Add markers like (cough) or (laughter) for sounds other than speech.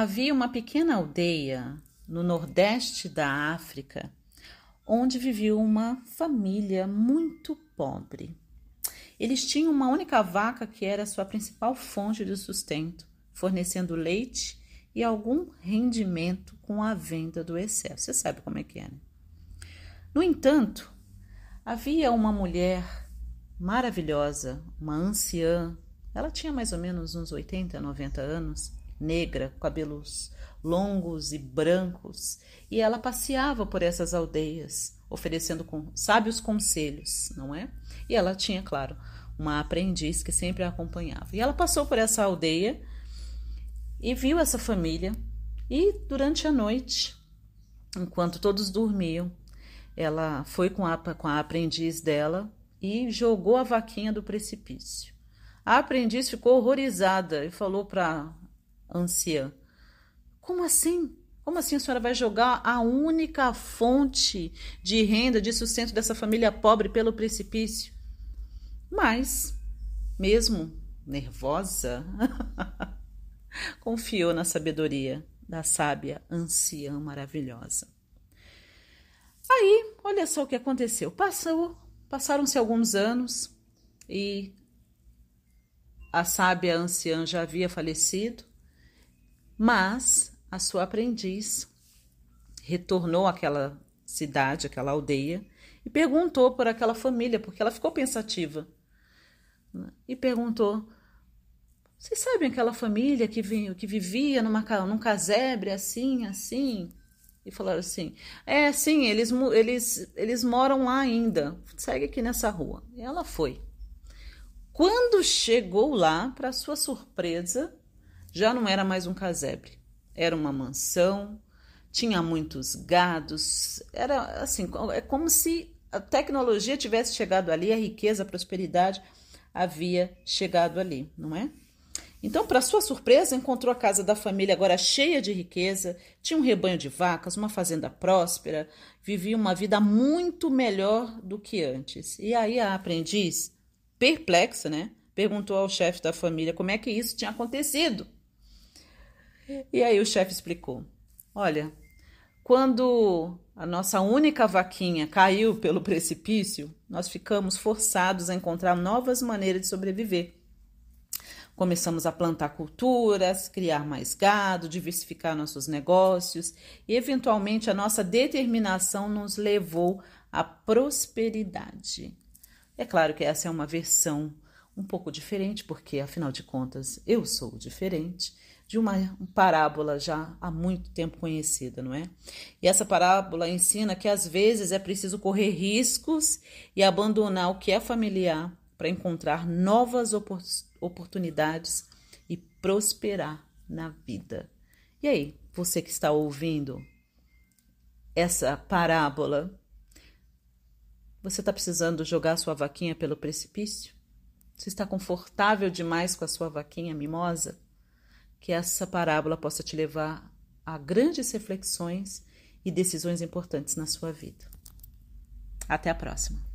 Havia uma pequena aldeia no nordeste da África onde vivia uma família muito pobre. Eles tinham uma única vaca que era sua principal fonte de sustento, fornecendo leite e algum rendimento com a venda do excesso. Você sabe como é que é, né? No entanto, havia uma mulher maravilhosa, uma anciã, ela tinha mais ou menos uns 80, 90 anos, negra, cabelos longos e brancos, e ela passeava por essas aldeias, oferecendo sábios conselhos, não é? E ela tinha, claro, uma aprendiz que sempre a acompanhava. E ela passou por essa aldeia e viu essa família, e durante a noite, enquanto todos dormiam, ela foi com a, com a aprendiz dela e jogou a vaquinha do precipício. A aprendiz ficou horrorizada e falou para anciã: Como assim? Como assim a senhora vai jogar a única fonte de renda, de sustento dessa família pobre pelo precipício? Mas, mesmo nervosa, (laughs) confiou na sabedoria da sábia anciã maravilhosa. Aí, olha só o que aconteceu. Passou, passaram-se alguns anos e a sábia anciã já havia falecido, mas a sua aprendiz retornou àquela cidade, àquela aldeia, e perguntou por aquela família, porque ela ficou pensativa. E perguntou: Vocês sabem aquela família que, que vivia numa, num casebre assim, assim? E falaram assim: É, sim, eles, eles, eles moram lá ainda. Segue aqui nessa rua. E ela foi. Quando chegou lá, para sua surpresa, já não era mais um casebre. Era uma mansão, tinha muitos gados. Era assim, é como se a tecnologia tivesse chegado ali, a riqueza, a prosperidade havia chegado ali, não é? Então, para sua surpresa, encontrou a casa da família agora cheia de riqueza, tinha um rebanho de vacas, uma fazenda próspera, vivia uma vida muito melhor do que antes. E aí a aprendiz perplexa, né? Perguntou ao chefe da família como é que isso tinha acontecido. E aí o chefe explicou: Olha, quando a nossa única vaquinha caiu pelo precipício, nós ficamos forçados a encontrar novas maneiras de sobreviver. Começamos a plantar culturas, criar mais gado, diversificar nossos negócios e, eventualmente, a nossa determinação nos levou à prosperidade. É claro que essa é uma versão um pouco diferente, porque afinal de contas eu sou diferente de uma parábola já há muito tempo conhecida, não é? E essa parábola ensina que às vezes é preciso correr riscos e abandonar o que é familiar para encontrar novas oportunidades e prosperar na vida. E aí, você que está ouvindo essa parábola, você está precisando jogar sua vaquinha pelo precipício? Você está confortável demais com a sua vaquinha mimosa? Que essa parábola possa te levar a grandes reflexões e decisões importantes na sua vida. Até a próxima!